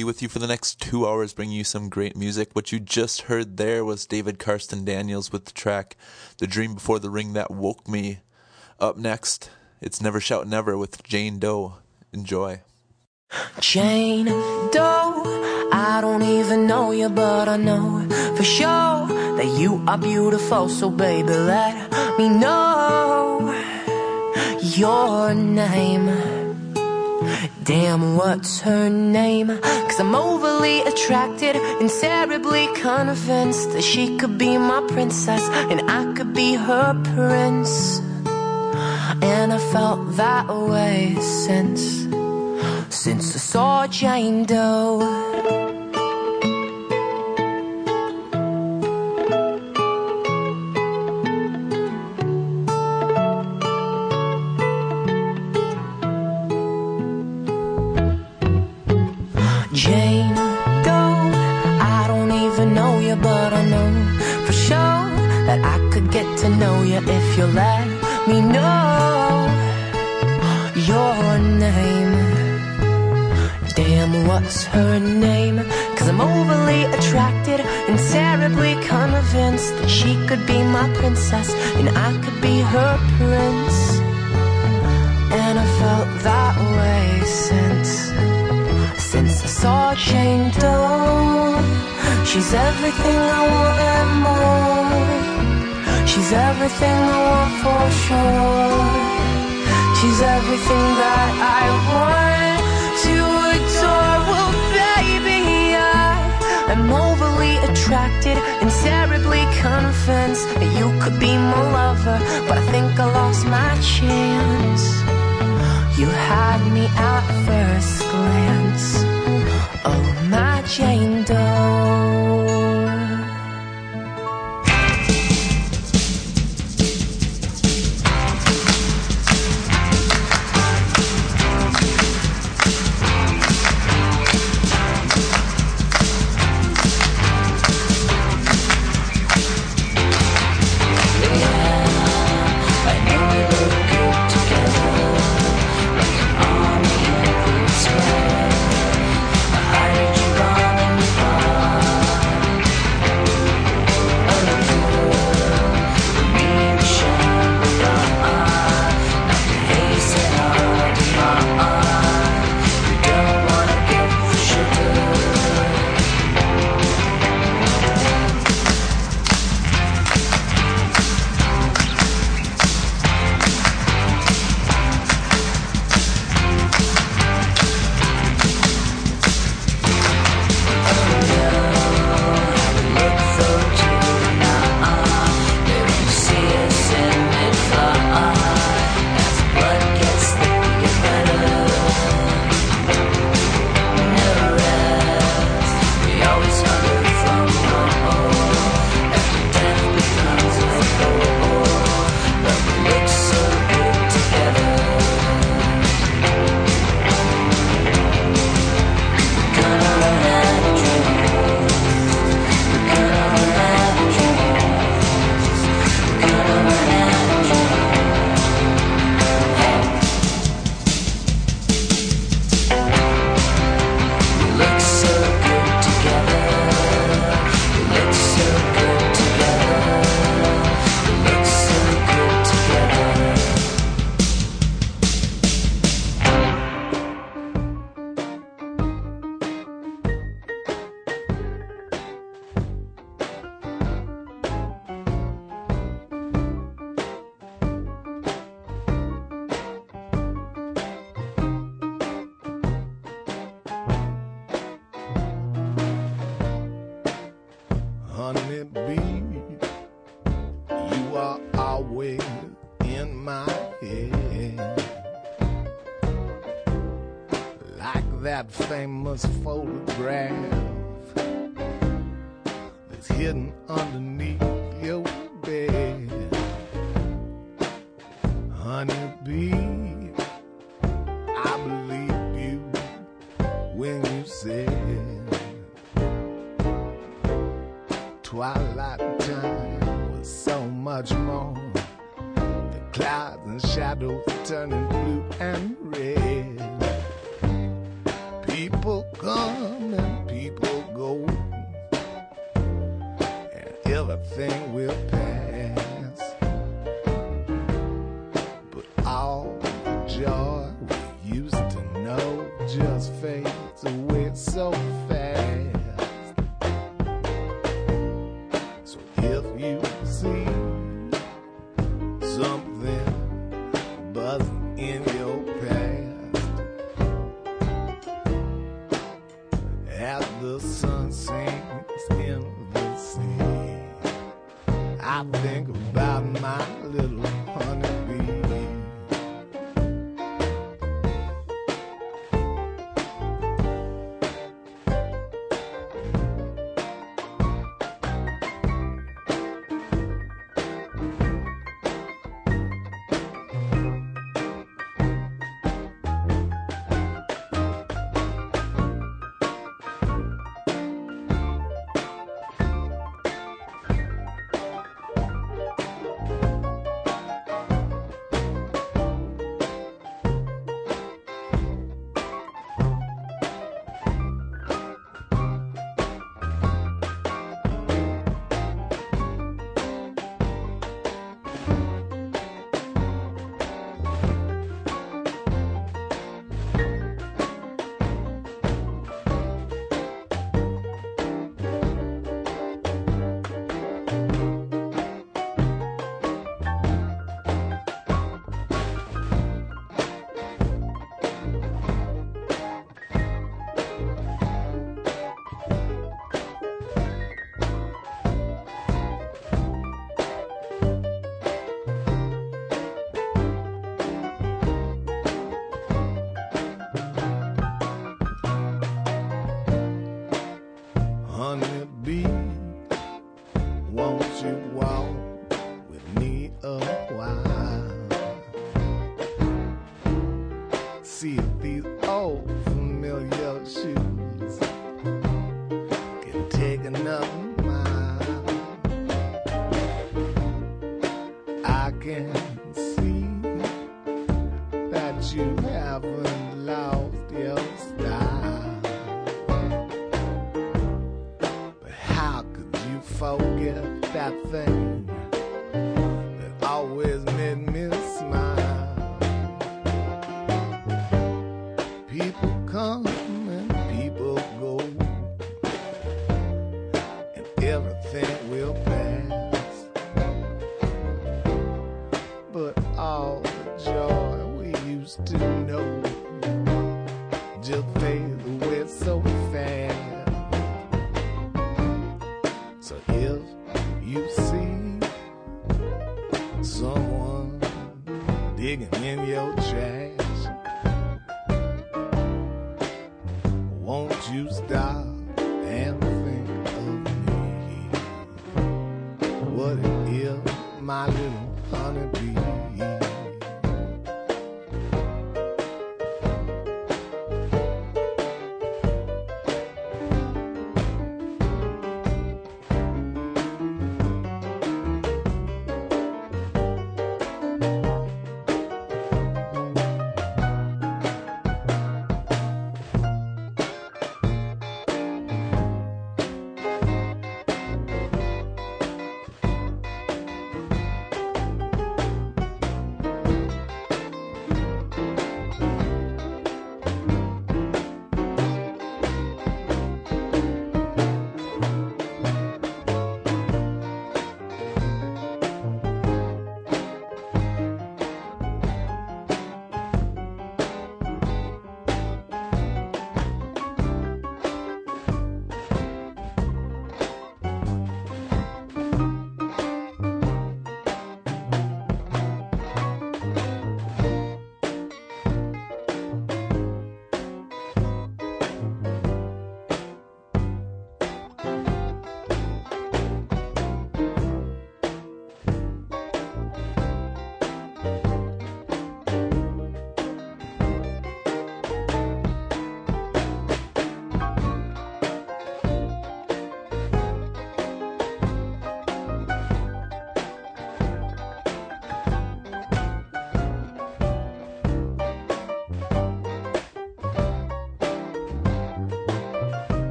be with you for the next two hours, bringing you some great music. What you just heard there was David Karsten Daniels with the track The Dream Before the Ring That Woke Me. Up next, it's Never Shout Never with Jane Doe. Enjoy. Jane Doe, I don't even know you, but I know for sure that you are beautiful. So, baby, let me know your name. Damn, what's her name? Cause I'm overly attracted and terribly convinced that she could be my princess and I could be her prince. And I felt that way since, since I saw Jane Doe. Honey bee. You are always in my head. Like that famous photograph that's hidden underneath your bed. Honey bee,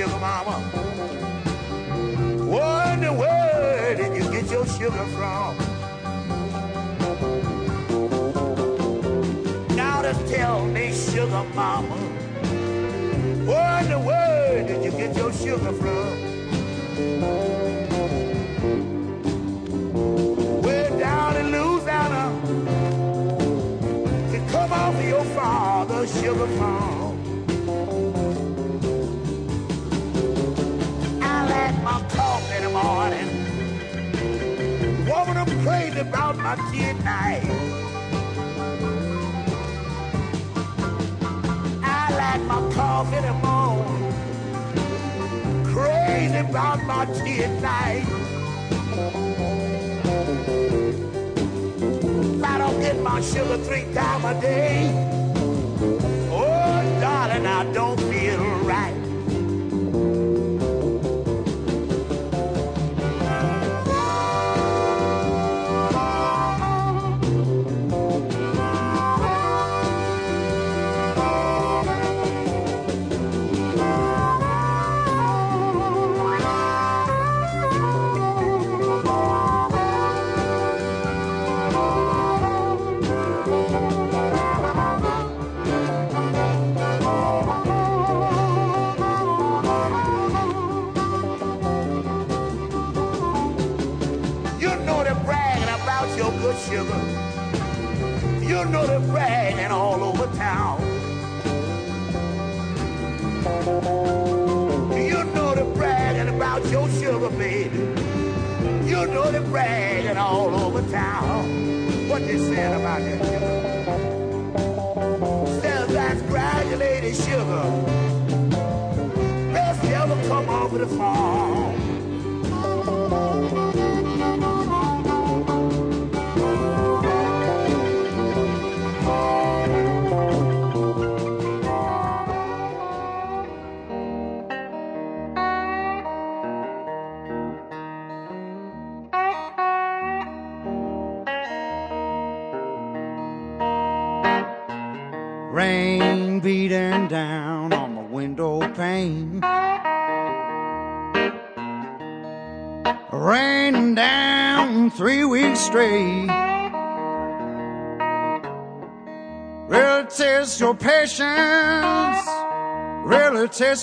sugar mama, what in the world did you get your sugar from? Now just tell me, sugar mama, where in the world did you get your sugar from? Way down in Louisiana, it come off your father's sugar farm. Sugar three times a day, town. What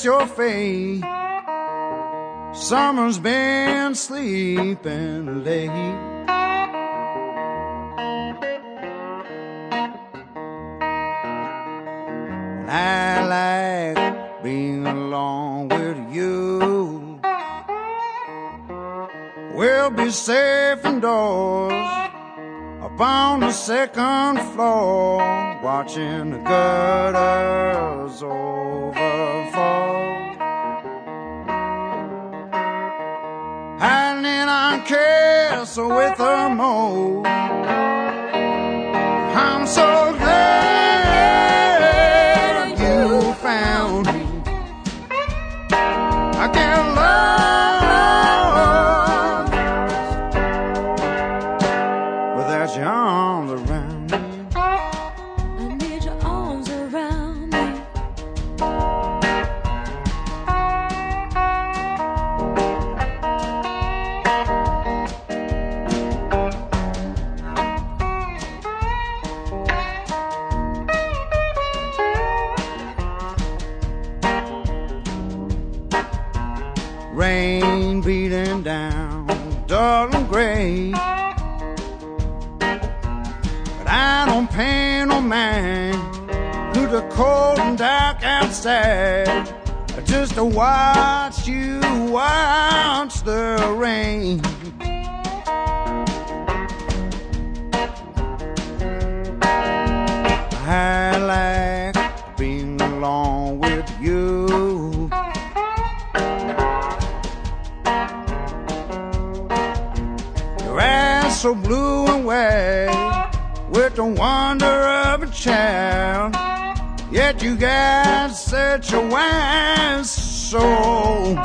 Your faith. Summer's been sleeping late. And I like being along with you. We'll be safe indoors up on the second floor, watching the gutters overflow. Hiding on castle with a mold. I'm so and gray. But I don't pay no mind to the cold and dark outside. Just to watch you watch the rain. I like being along with you. So blue and white with the wonder of a child. Yet you got such a wise soul.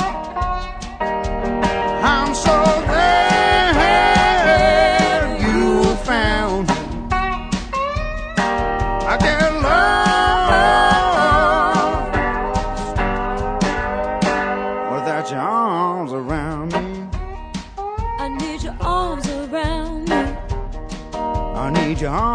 I'm so glad your.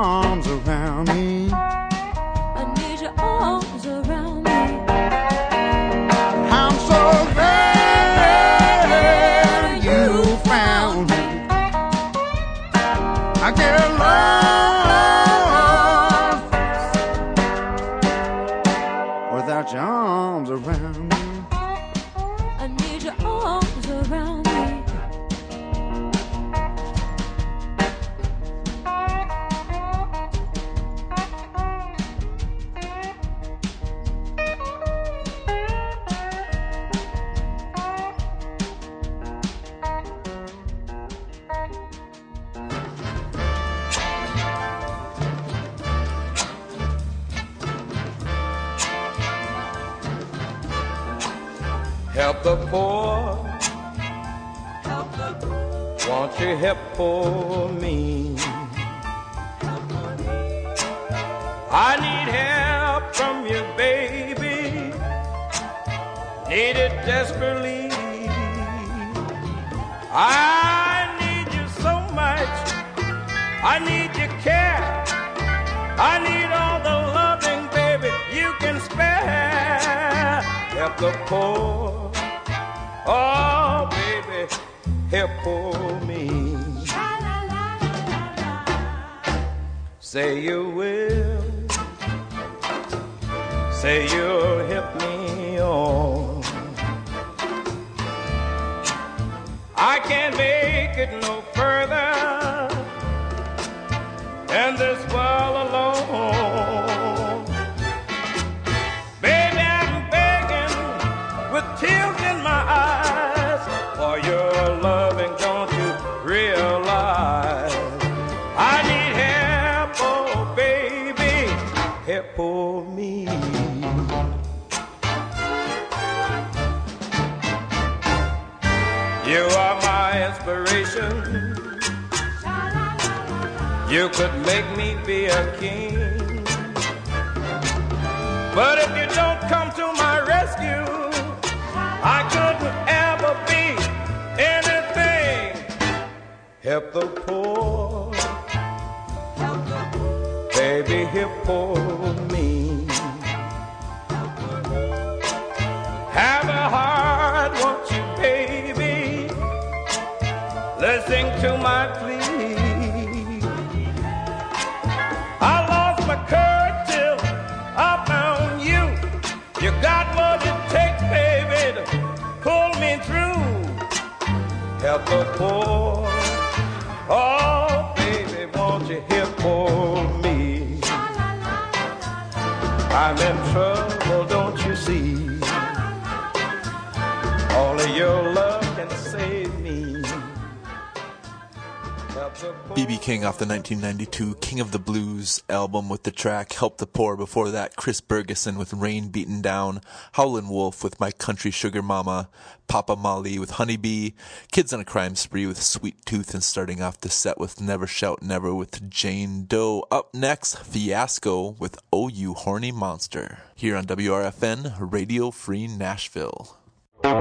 the 1992 King of the Blues album with the track Help the Poor. Before that, Chris Bergson with Rain Beaten Down, Howlin' Wolf with My Country Sugar Mama, Papa Molly with Honeybee, Kids on a Crime Spree with Sweet Tooth, and starting off the set with Never Shout Never with Jane Doe. Up next, Fiasco with Oh You Horny Monster. Here on WRFN, Radio Free Nashville. Thank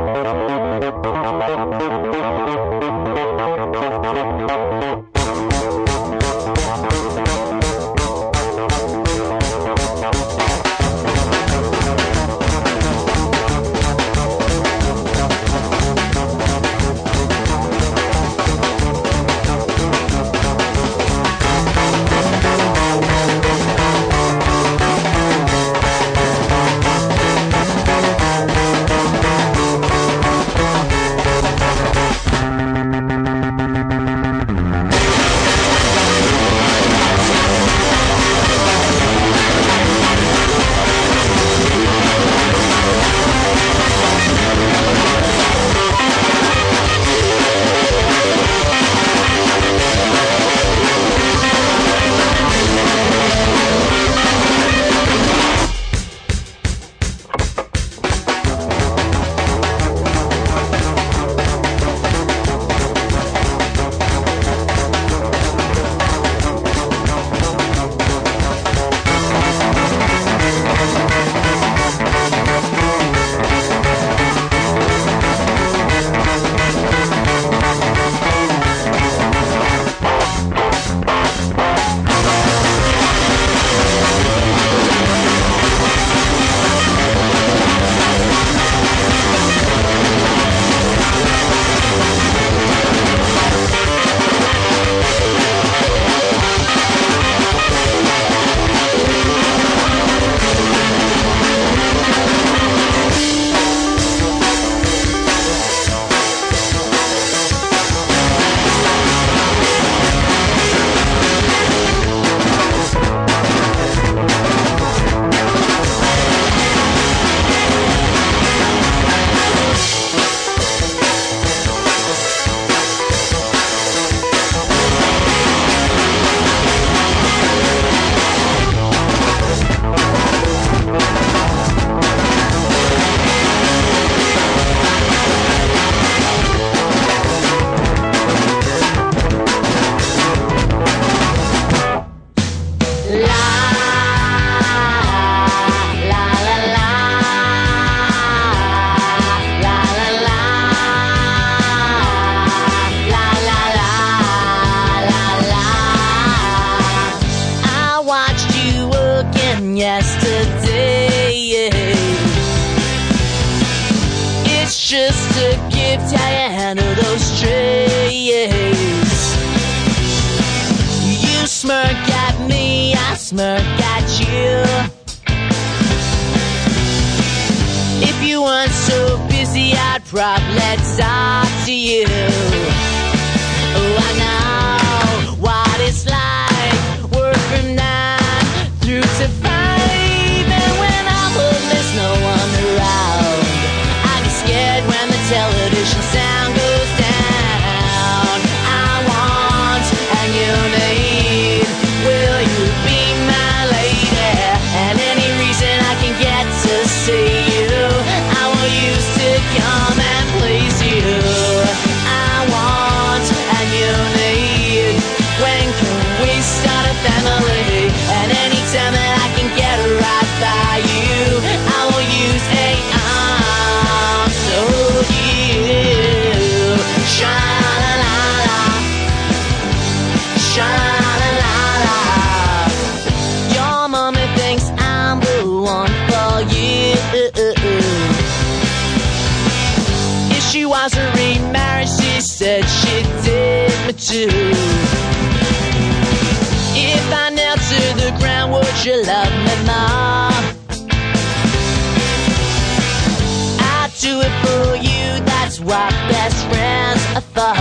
you. compulsory marriage. She said she did me too. If I knelt to the ground, would you love me, more? I'd do it for you. That's what best friends are for.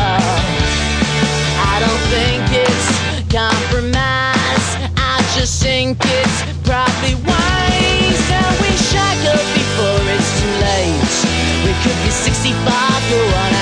I don't think it's compromise. I just think it's probably one. do I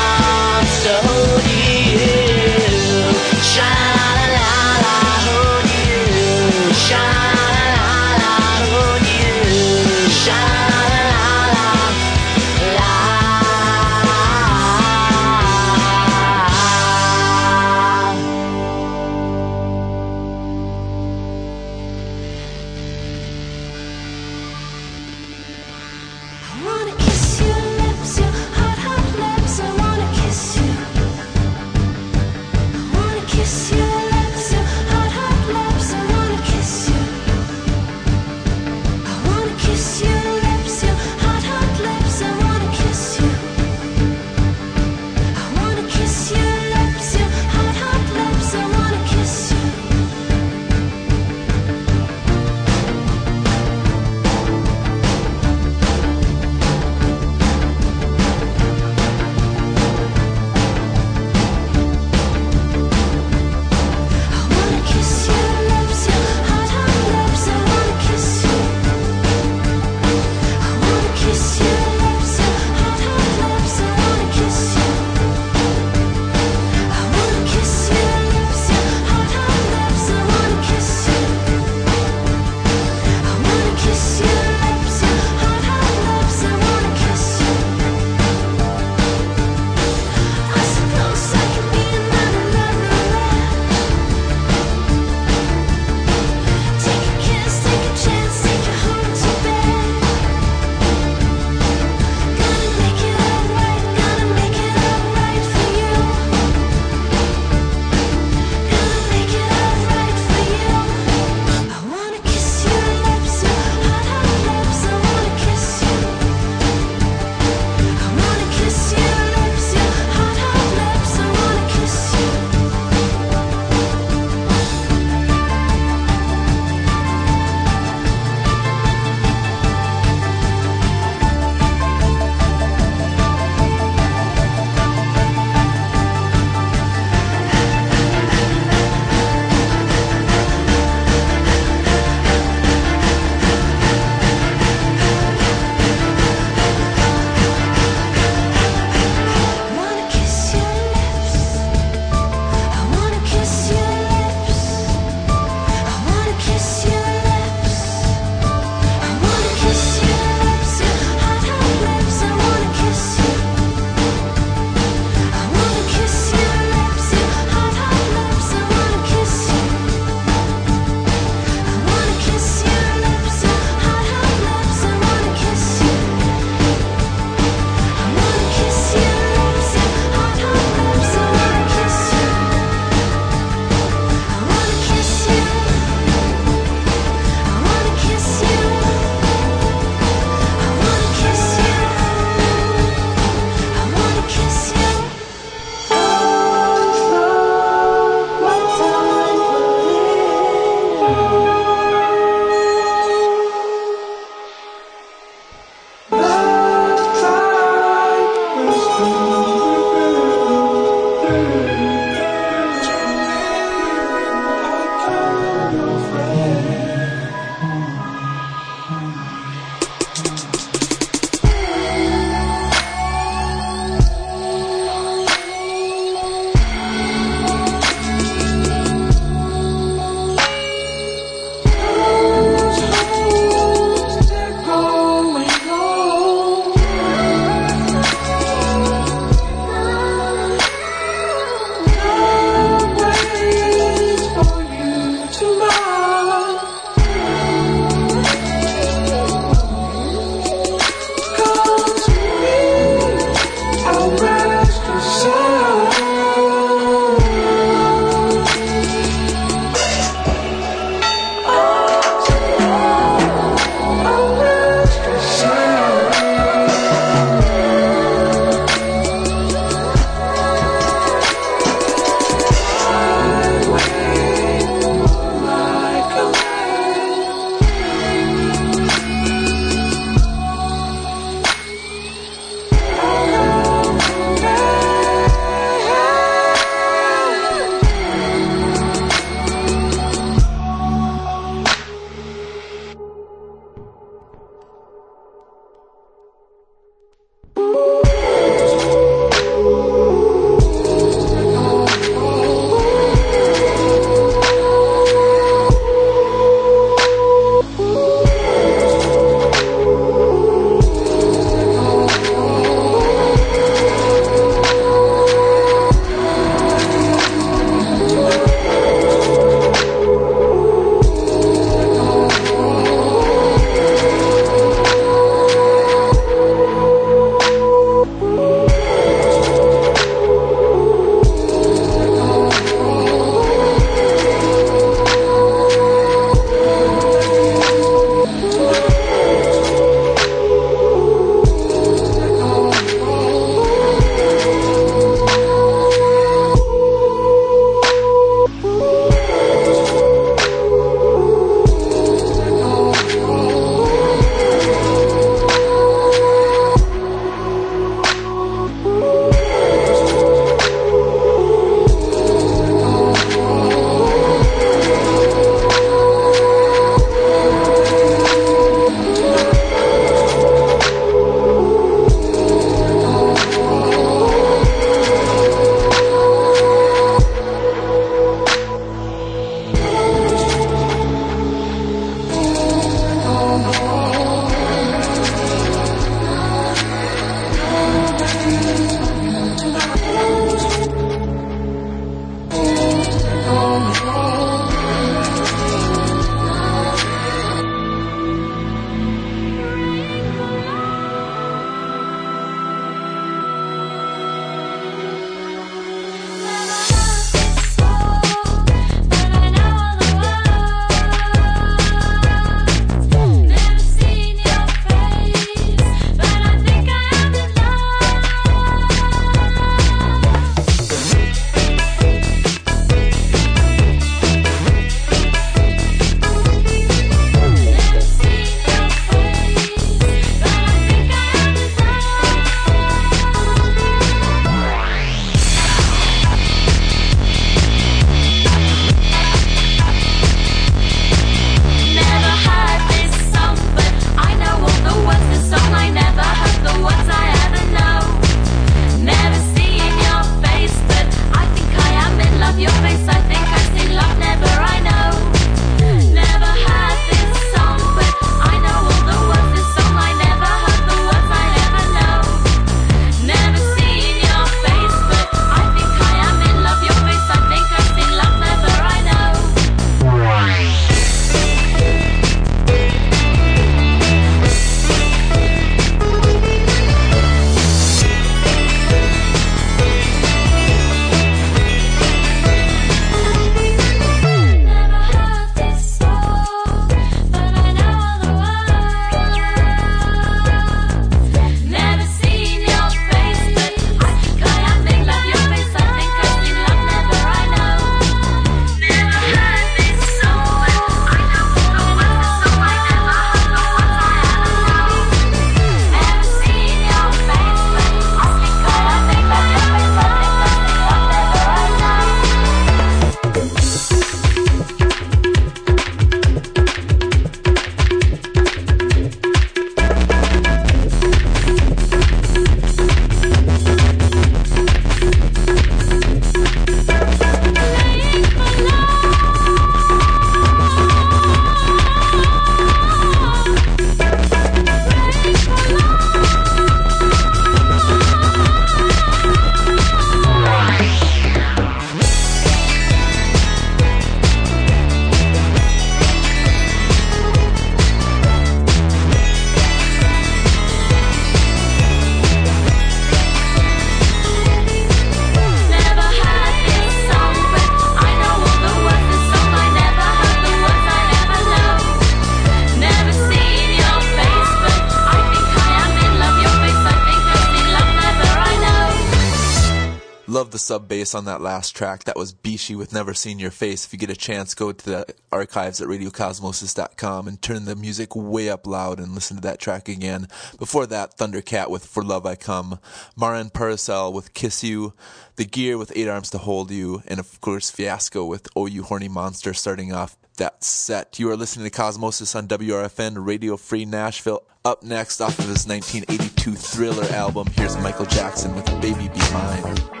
Bass on that last track. That was Bishi with Never Seen Your Face. If you get a chance, go to the archives at radiocosmosis.com and turn the music way up loud and listen to that track again. Before that, Thundercat with For Love I Come, Maren Parusel with Kiss You, The Gear with Eight Arms to Hold You, and of course Fiasco with Oh You Horny Monster starting off that set. You are listening to Cosmosis on WRFN, Radio Free Nashville. Up next, off of his 1982 Thriller album, here's Michael Jackson with Baby Be Mine.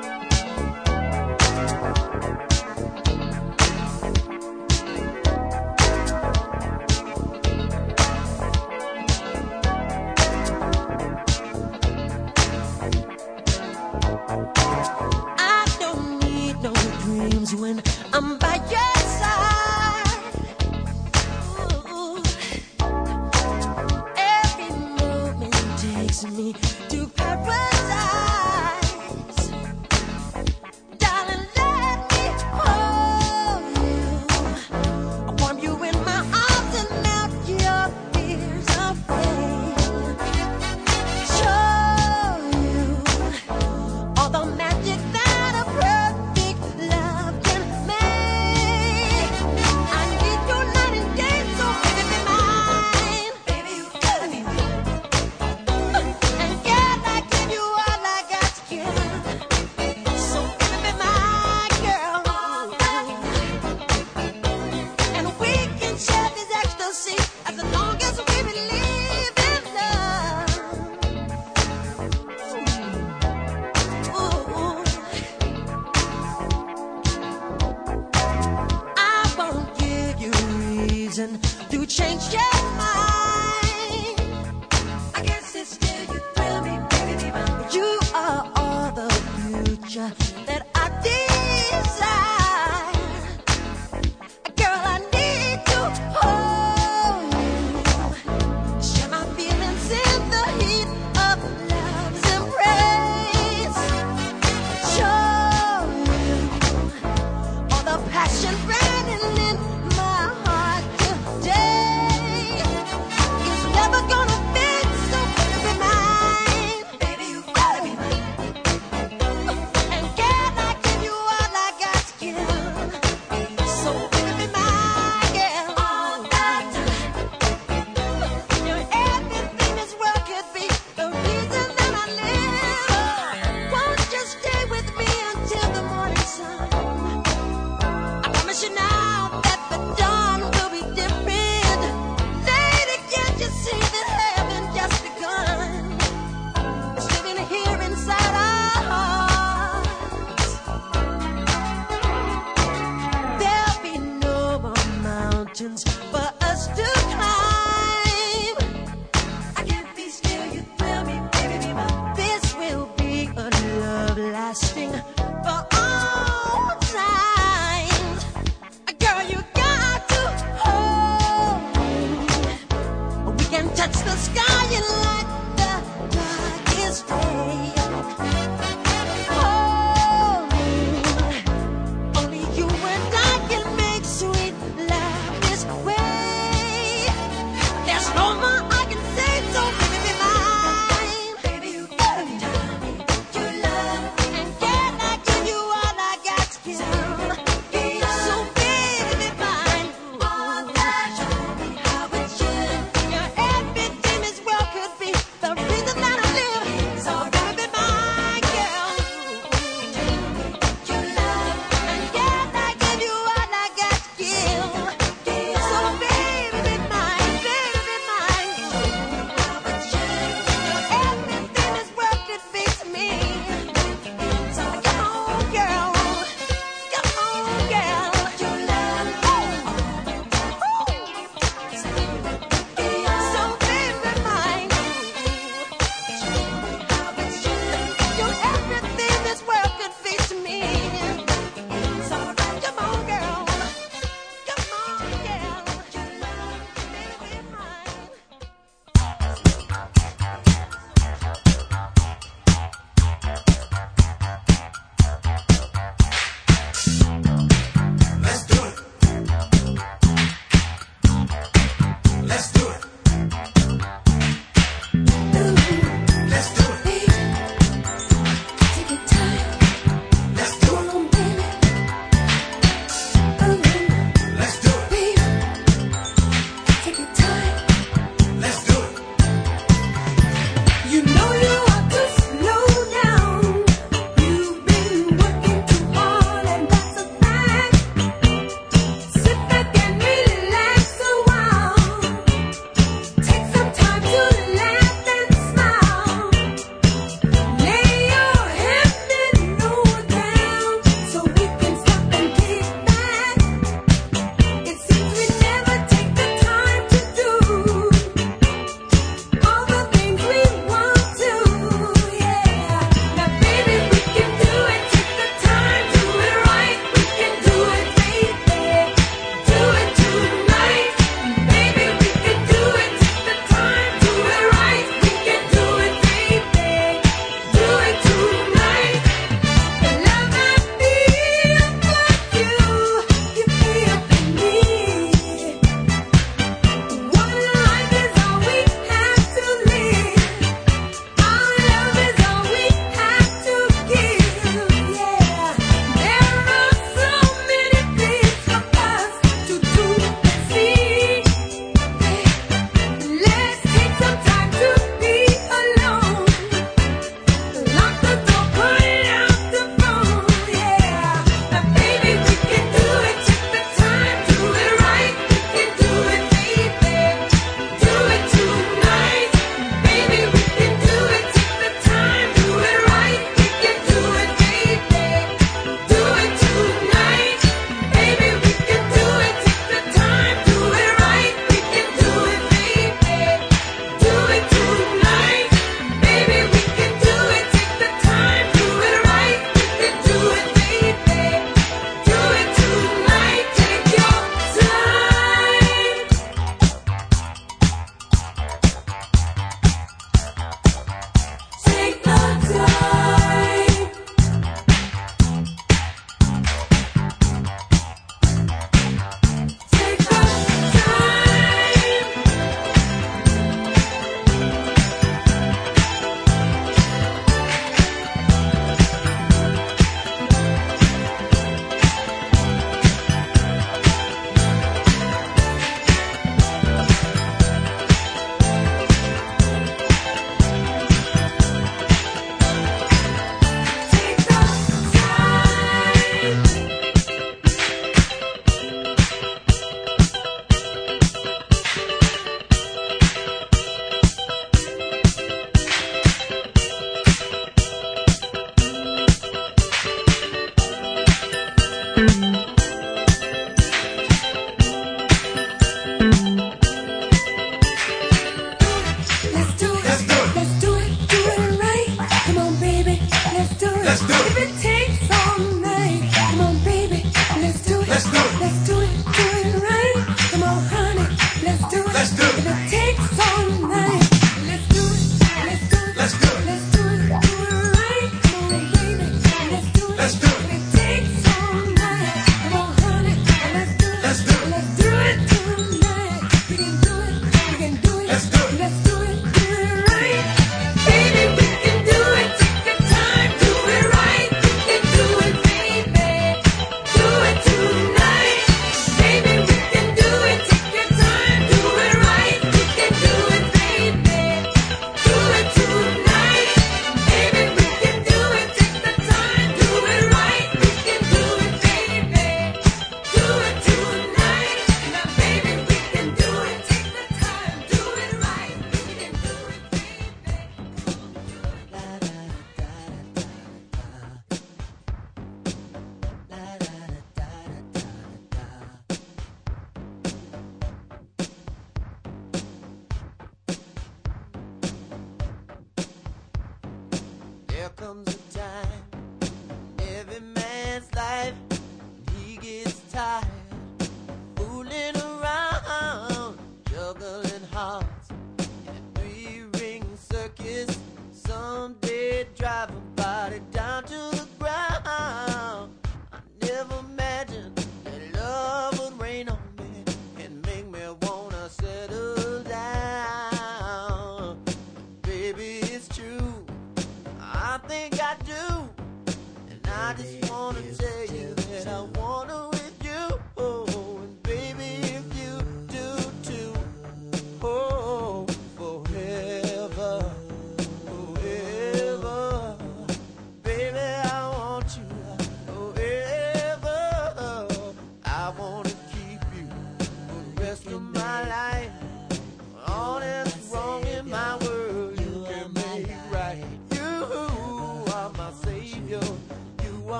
Yeah.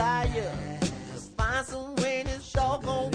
Desire. To find some way to this doggone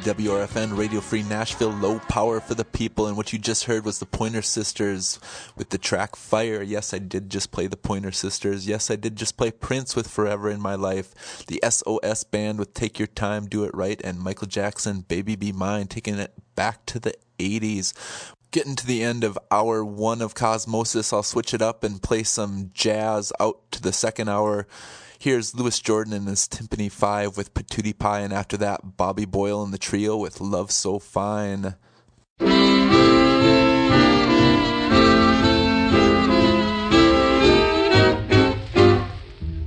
WRFN Radio Free Nashville, low power for the people. And what you just heard was the Pointer Sisters with the track Fire. Yes, I did just play the Pointer Sisters. Yes, I did just play Prince with Forever in My Life. The SOS Band with Take Your Time, Do It Right. And Michael Jackson, Baby Be Mine, taking it back to the 80s getting to the end of hour one of Cosmosis, I'll switch it up and play some jazz out to the second hour. Here's Louis Jordan and his Tympany 5 with Patootie Pie, and after that, Bobby Boyle and the trio with Love So Fine.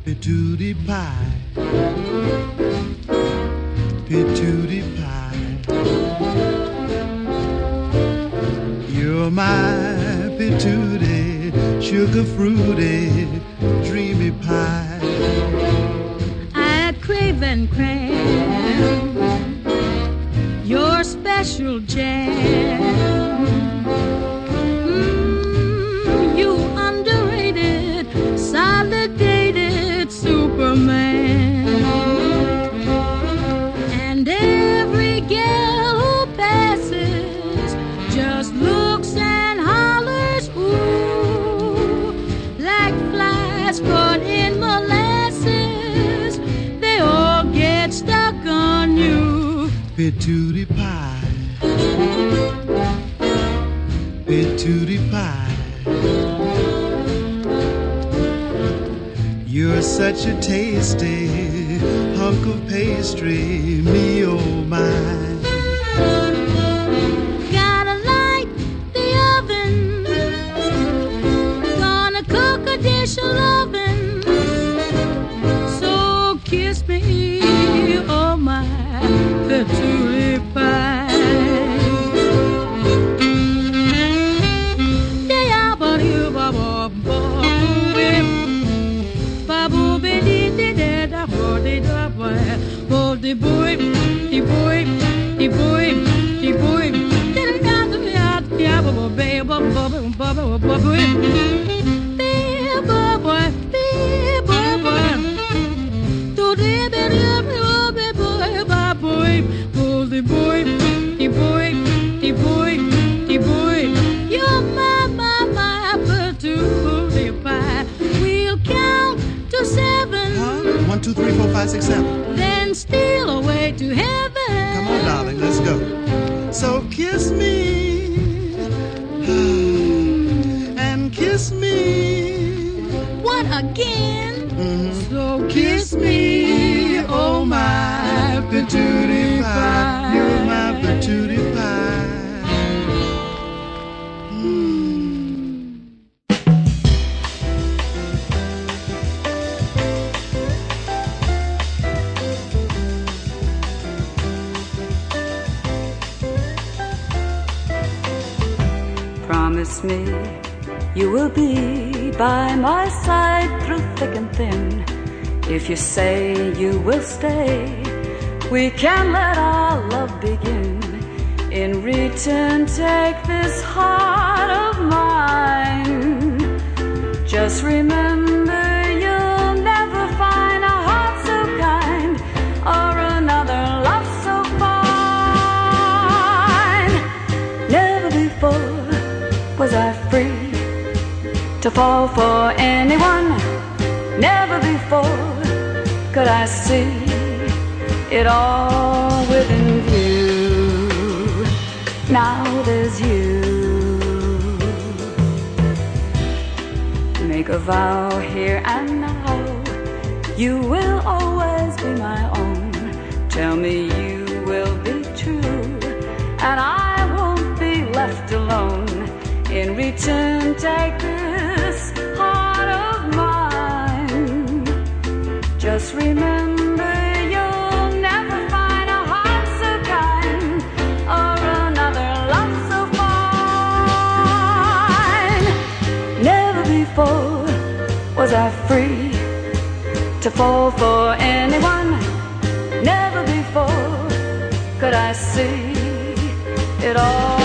Patootie pie, patootie pie. You're my patootie, sugar fruity, dreamy pie. Crave and cram your special jam. Mm, you underrated, solidated Superman. Patootie pie, patootie pie. You're such a tasty hunk of pastry, me oh my. Gotta pie. Two, three, four, five, six, seven. then steal away to heaven. Come on, darling, let's go. So kiss me and kiss me. What again? Mhm. So kiss me, oh my patootie pie. You're my patootie Me you will be by my side through thick and thin. If you say you will stay, we can let our love begin. In return, take this heart of mine. Just remember to fall for anyone. Never before could I see it all within view. Now there's you. Make a vow here and now. You will always be my own. Tell me you will be true, and I won't be left alone. In return, take this Just remember you'll never find a heart so kind or another love so fine. Never before was I free to fall for anyone. Never before could I see it all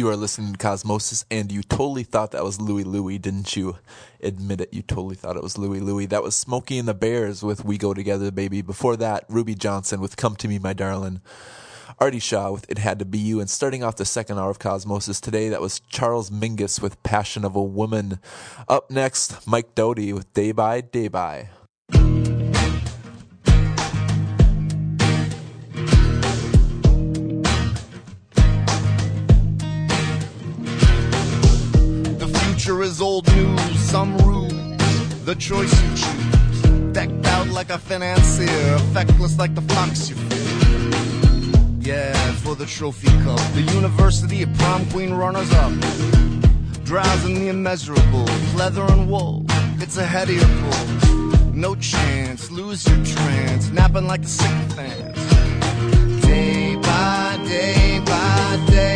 You are listening to Cosmosis, and you totally thought that was Louie Louie, didn't you? Admit it, you totally thought it was Louie Louie. That was Smokey and the Bears with We Go Together, Baby. Before that, Ruby Johnson with Come to Me, My Darling. Artie Shaw with It Had to Be You. And starting off the second hour of Cosmosis today, that was Charles Mingus with Passion of a Woman. Up next, Mike Doughty with Day by Day by. Future is old news, some ruse, the choice you choose. Decked out like a financier, effectless like the fox you fear. Yeah, for the trophy cup, the university of prom queen runners up. Drowsing the immeasurable, leather and wool, it's a your pull. No chance, lose your trance, napping like the sycophants. Day by day by day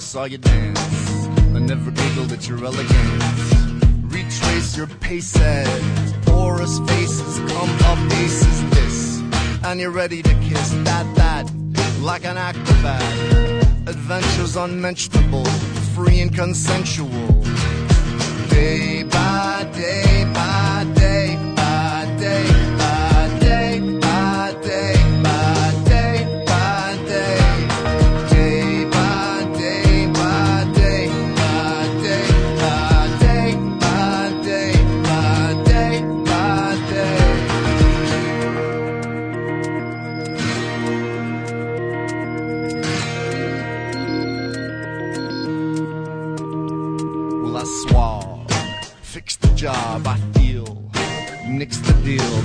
saw you dance. I never giggled at your elegance. Retrace your pace as porous faces come up aces this. And you're ready to kiss that, that, like an acrobat. Adventures unmentionable, free and consensual. Day by day by day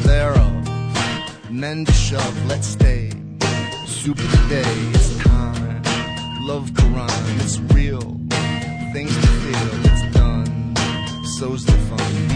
thereof. Men to shove, let's stay. Super today is time. Love Quran, it's real. Things to feel, it's done. So's the fun.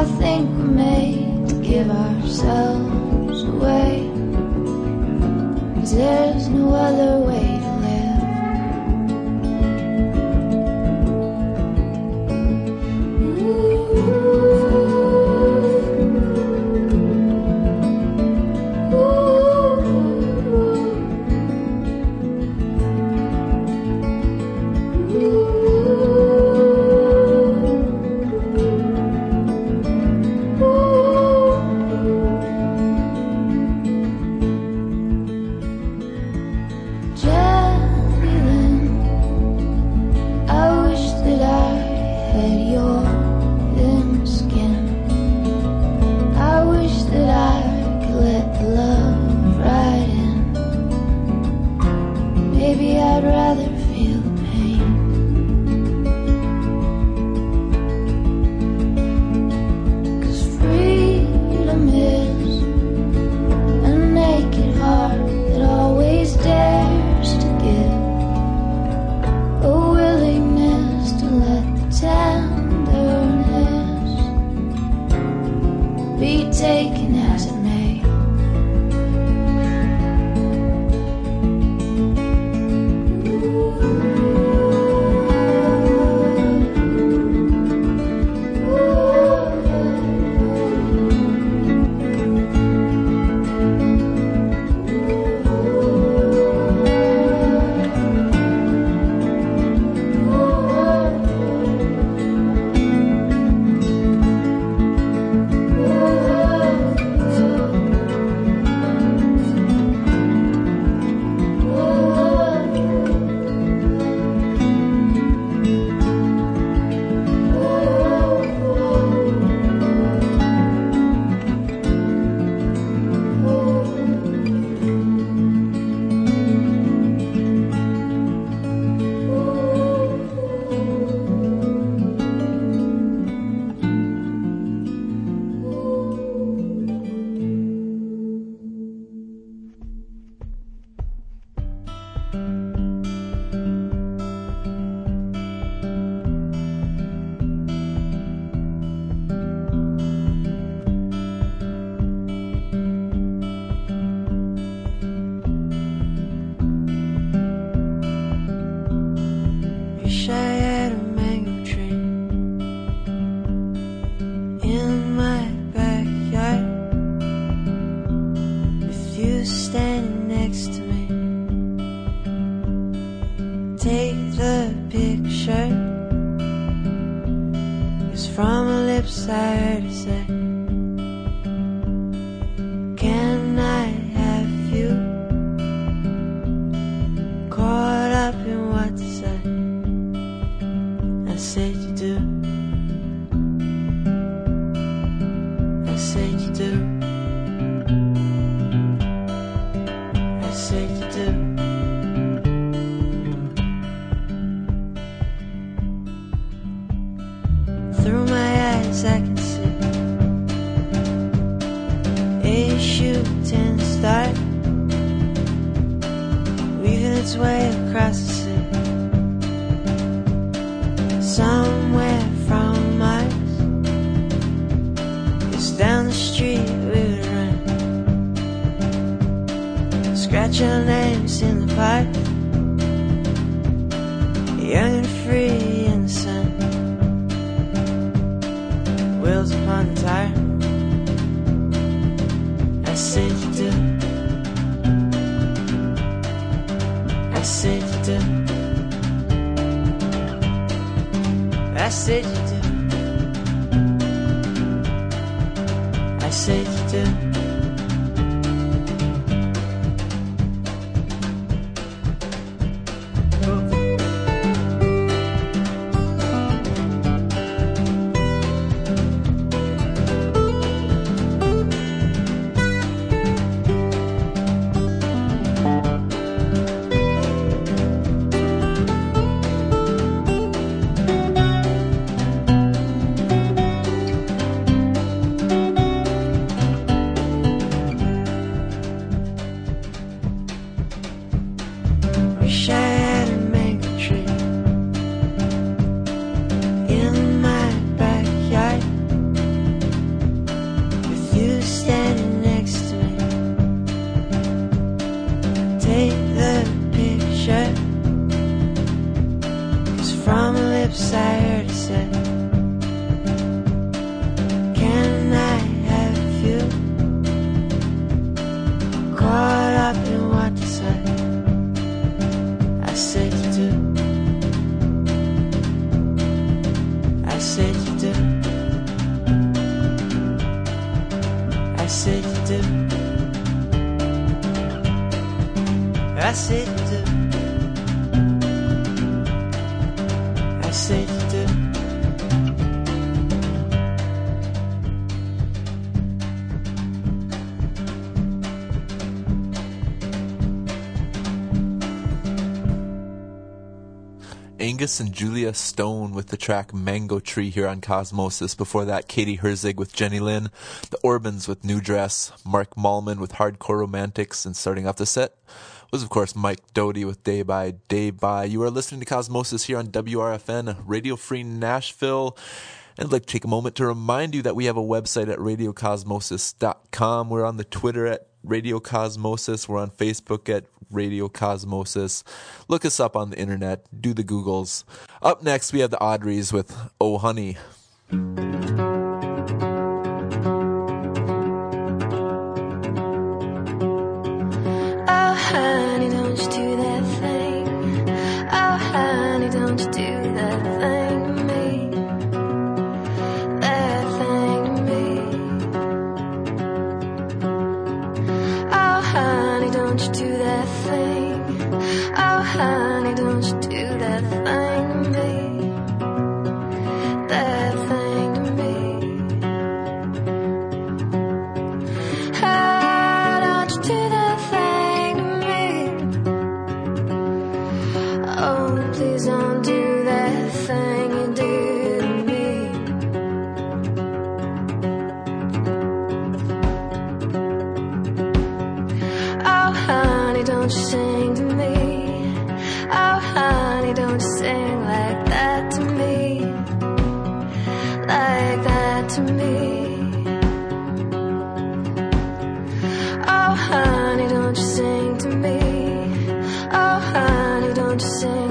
I think we're made to give ourselves away. Cause there's no other way. Down the street we would run, scratch our names in the pipe, young and free in the sun. Wheels upon the tire. I said you do. I said you do. I said you do. And Julia Stone with the track Mango Tree here on Cosmosis. Before that, Katie Herzig with Jenny Lynn, the Orbans with New Dress, Mark Mallman with Hardcore Romantics, and starting off the set was, of course, Mike Doughty with Day by Day by. You are listening to Cosmosis here on WRFN, Radio Free Nashville. And I'd like to take a moment to remind you that we have a website at radiocosmosis.com. We're on the Twitter at Radio Cosmosis. We're on Facebook at Radio Cosmosis. Look us up on the internet. Do the Googles. Up next, we have the Audreys with Oh Honey. Oh, honey, don't. Oh, honey, don't Like that to me. Oh, honey, don't you sing to me. Oh, honey, don't you sing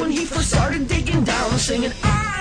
when he first started digging down, singing, I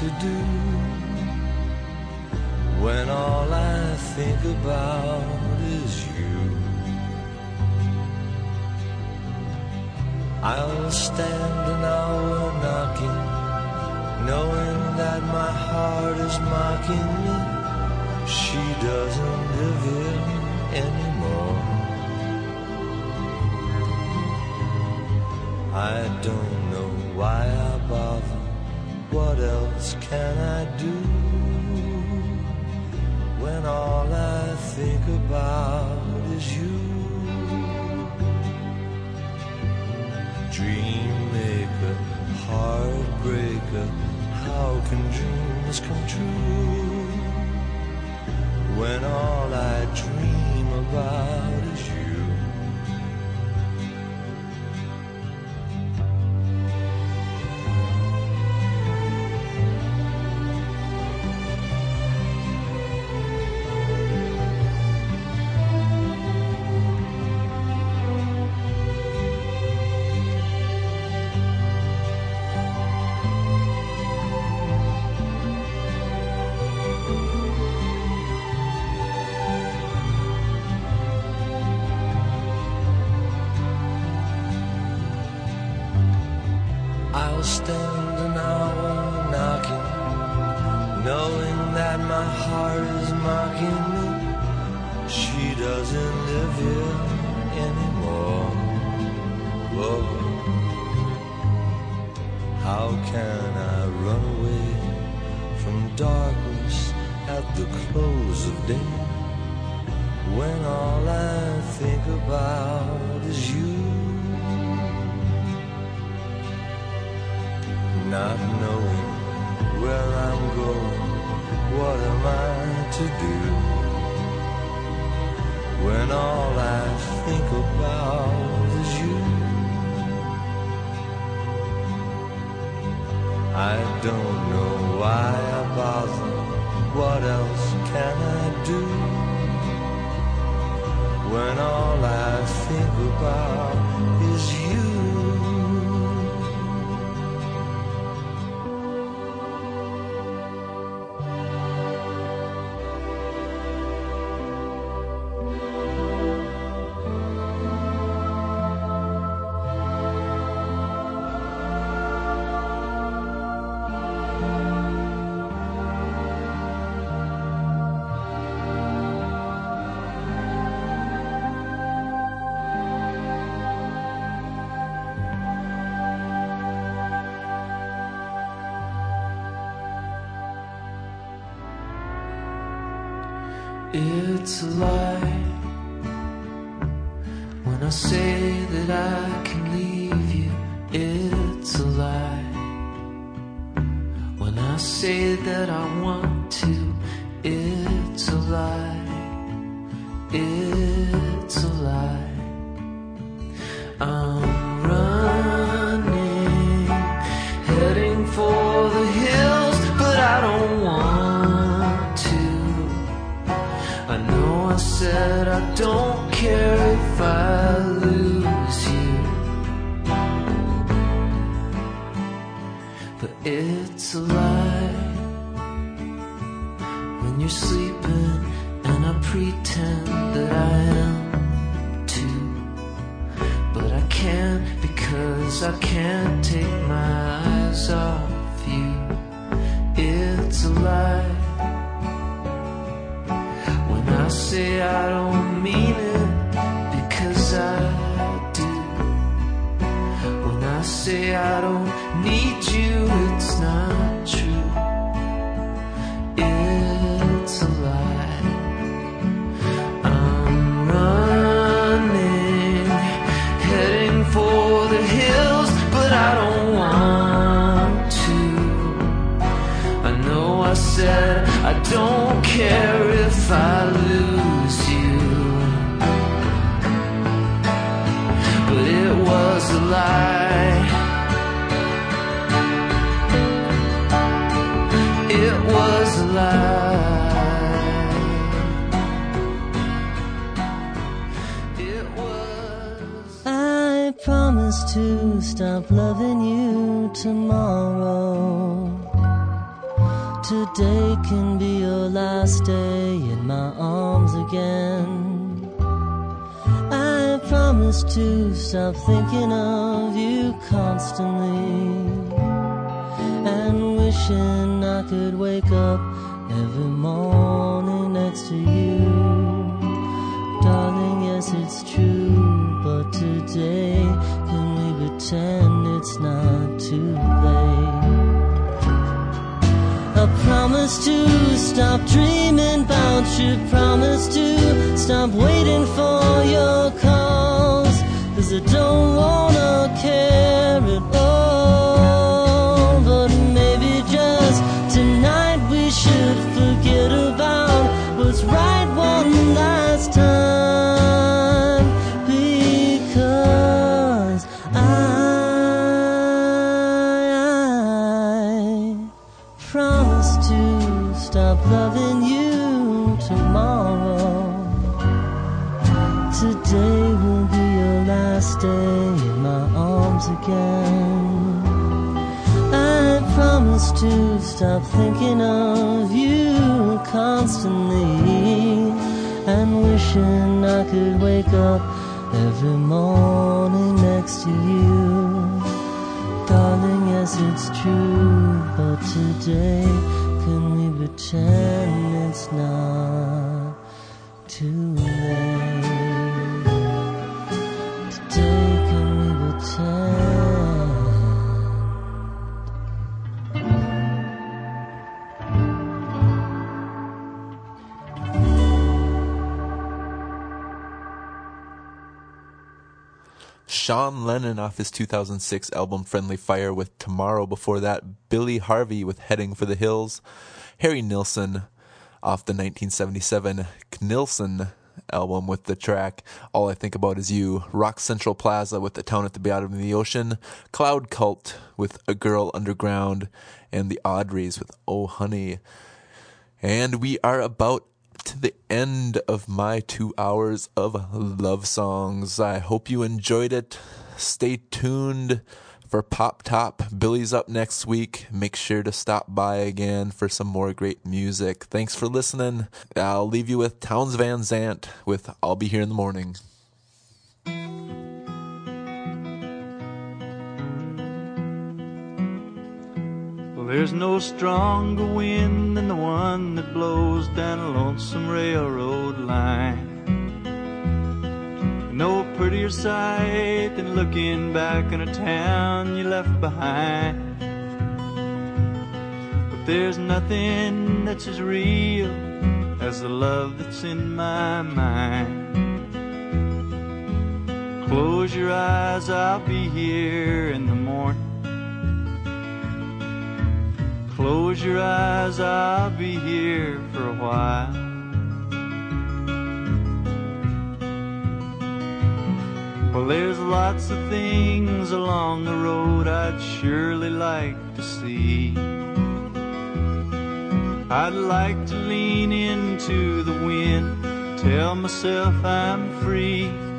to do when all I think about is you? I'll stand an hour knocking, knowing that my heart is mocking me. She doesn't live here anymore. I don't know why I bother. What else can I do when all I think about is you? Dream maker, heartbreaker, how can dreams come true when all I dream It's it's a lie when you're sleeping and I pretend that I am too. But I can't because I can't take my eyes off you. It's a lie when I say I don't mean it because I do. When I say I don't stop loving you tomorrow. Today can be your last day in my arms again. I promise to stop thinking of you constantly and wishing I could wake up every morning next to you. Darling, yes, it's true, but today pretend it's not too late? I promise to stop dreaming about you, promise to stop waiting for your calls, cause I don't wanna care at all. But maybe just tonight we should forget about what's right stop thinking of you constantly and wishing I could wake up every morning next to you. Darling, yes, it's true, but today can we pretend it's not too late? Sean Lennon off his 2006 album Friendly Fire with Tomorrow. Before that, Billy Harvey with Heading for the Hills. Harry Nilsson off the 1977 Knnillssonn album with the track All I Think About Is You. Rock Central Plaza with The Town at the Bottom of the Ocean. Cloud Cult with A Girl Underground. And the Audreys with Oh Honey. And we are about to the end of my two hours of love songs. I hope you enjoyed it. Stay tuned for Pop Top. Billy's up next week. Make sure to stop by again for some more great music. Thanks for listening. I'll leave you with Townes Van Zandt with I'll Be Here in the Morning. There's no stronger wind than the one that blows down a lonesome railroad line. No prettier sight than looking back on a town you left behind. But there's nothing that's as real as the love that's in my mind. Close your eyes, I'll be here in the morning. Close your eyes, I'll be here for a while. Well, there's lots of things along the road I'd surely like to see. I'd like to lean into the wind, tell myself I'm free.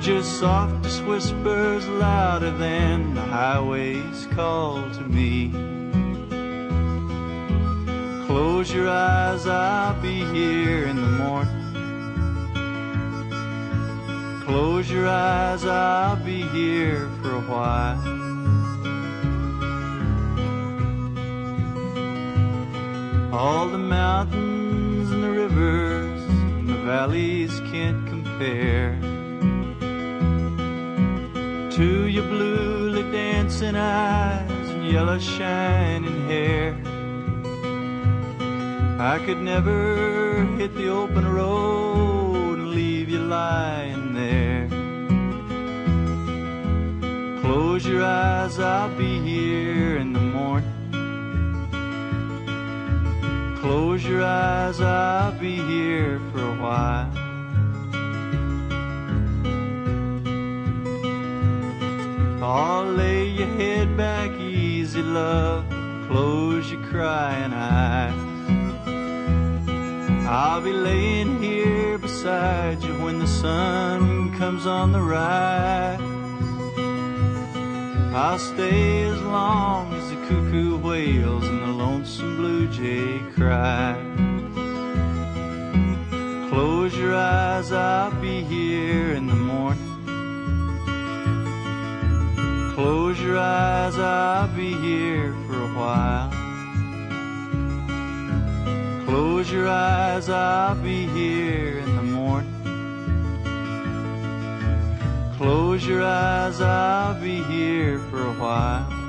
Just softest whispers louder than the highway's call to me. Close your eyes, I'll be here in the morning. Close your eyes, I'll be here for a while. All the mountains and the rivers and the valleys can't compare to your bluely dancing eyes and yellow shining hair. I could never hit the open road and leave you lying there. Close your eyes, I'll be here in the morning. Close your eyes, I'll be here for a while. Oh, lay your head back easy, love. Close your crying eyes. I'll be laying here beside you when the sun comes on the rise. I'll stay as long as the cuckoo wails and the lonesome blue jay cries. Close your eyes, I'll be here in the morning. Close your eyes, I'll be here for a while. Close your eyes, I'll be here in the morning. Close your eyes, I'll be here for a while.